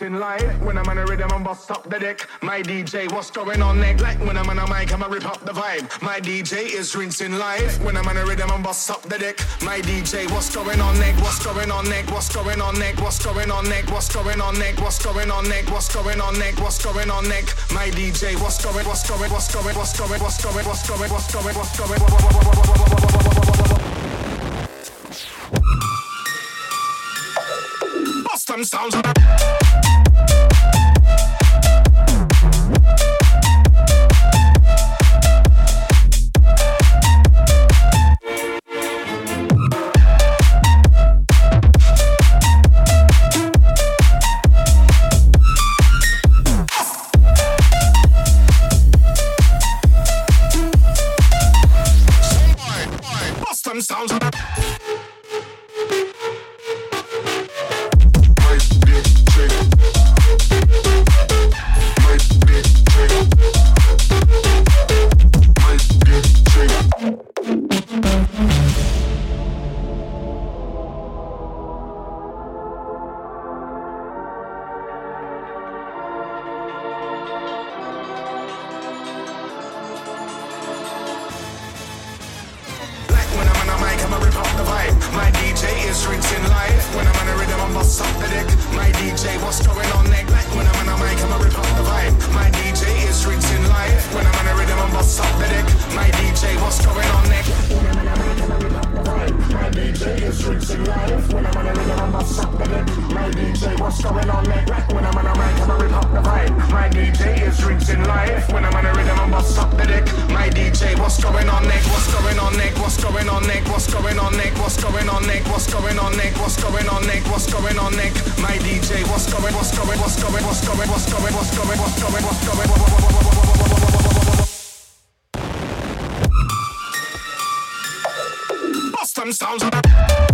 Rinsing live. When I'm on a rhythm, I'm bust up the deck. My DJ, what's going on next? Like when I'm on a mic, I'ma rip up the vibe. My DJ is rinsing live. When I'm on a rhythm, I'm bust up the deck. My DJ, what's going on next? What's going on next? What's going on next? What's going on next? What's going on next? What's going on next? What's going on next? What's going on next? My DJ, what's going? What's going? What's going? What's going? What's going? What's going? What's going? What's going? Bust them sounds. What's going on next? What's going on next? What's going on next? What's going on next? My DJ, what's going? What's going? What's going? What's going? What's going? What's going? What's going? What's going? Bust them sounds.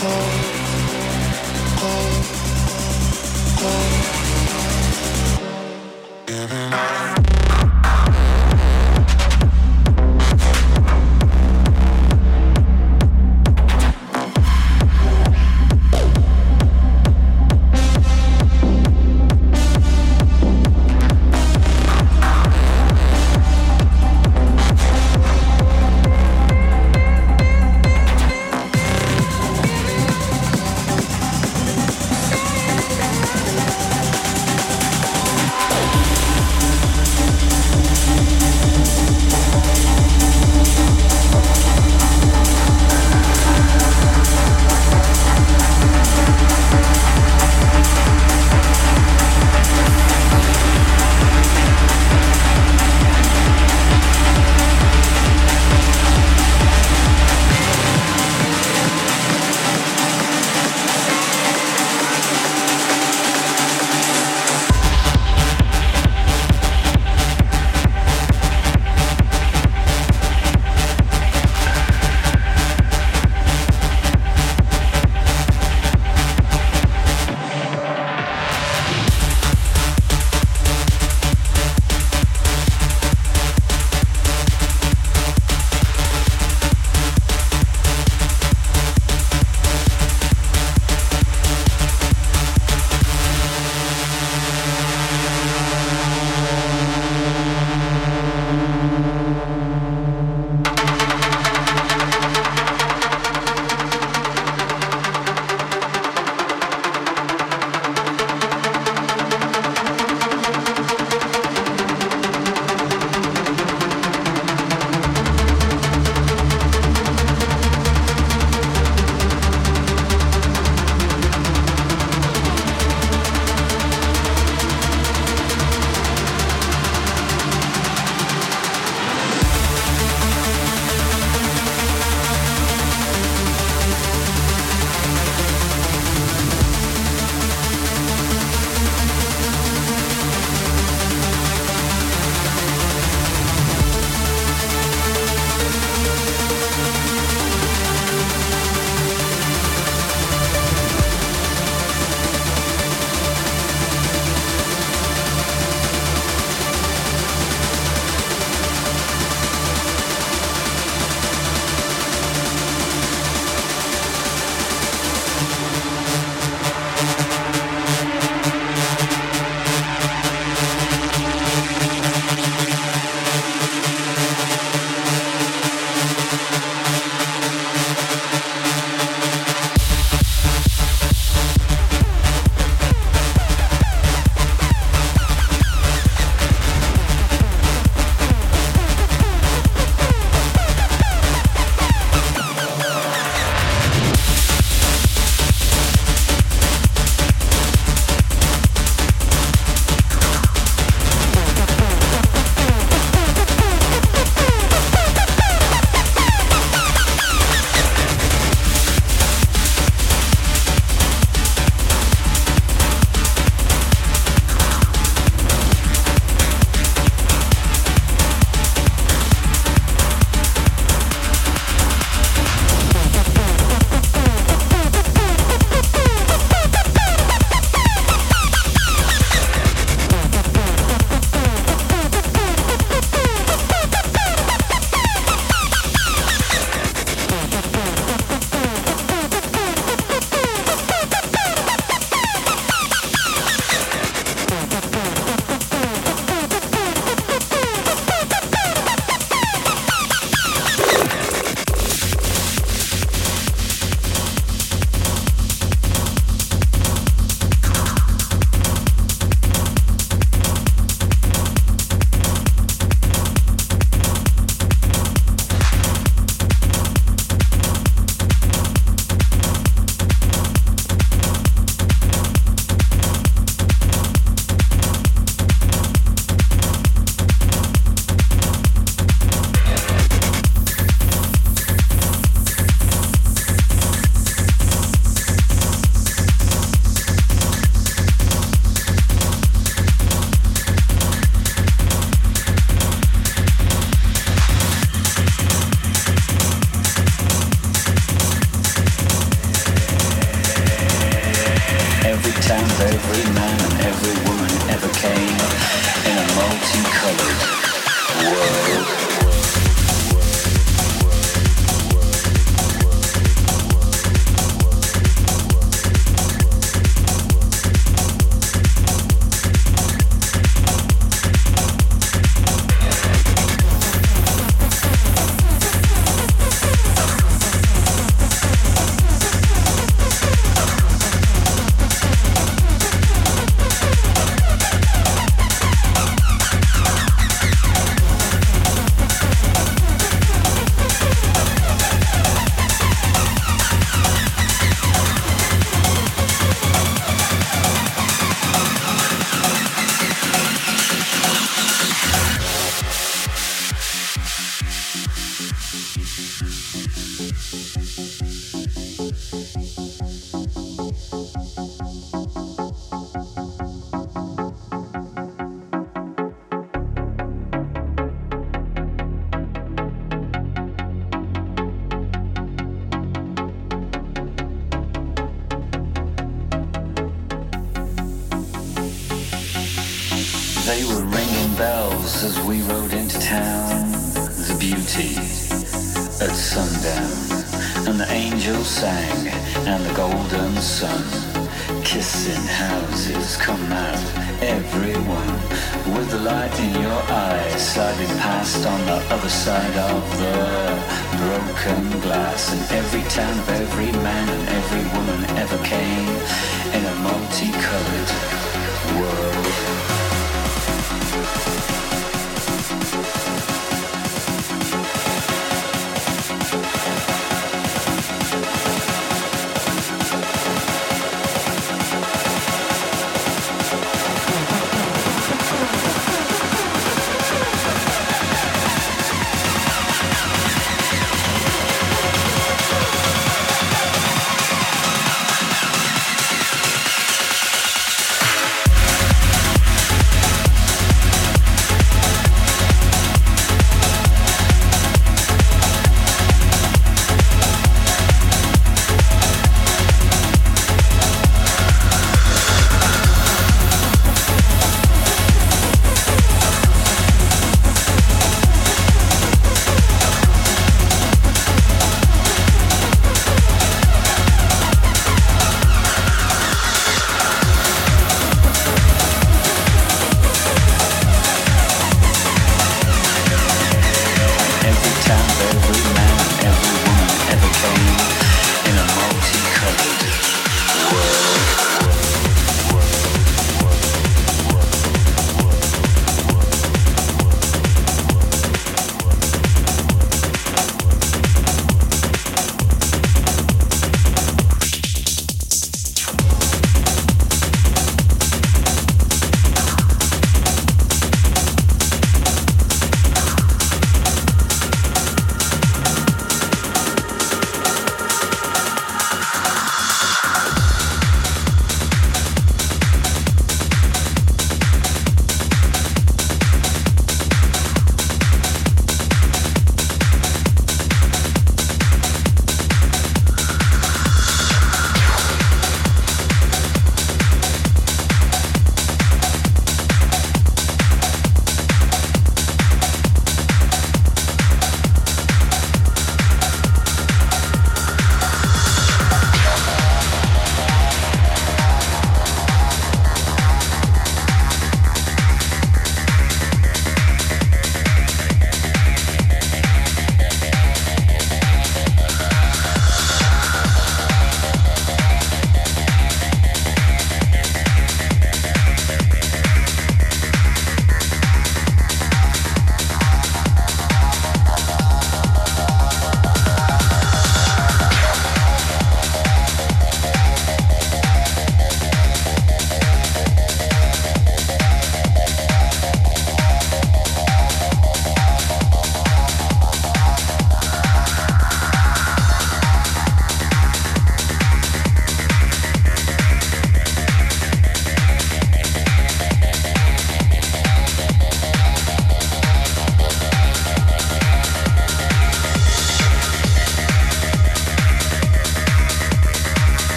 people.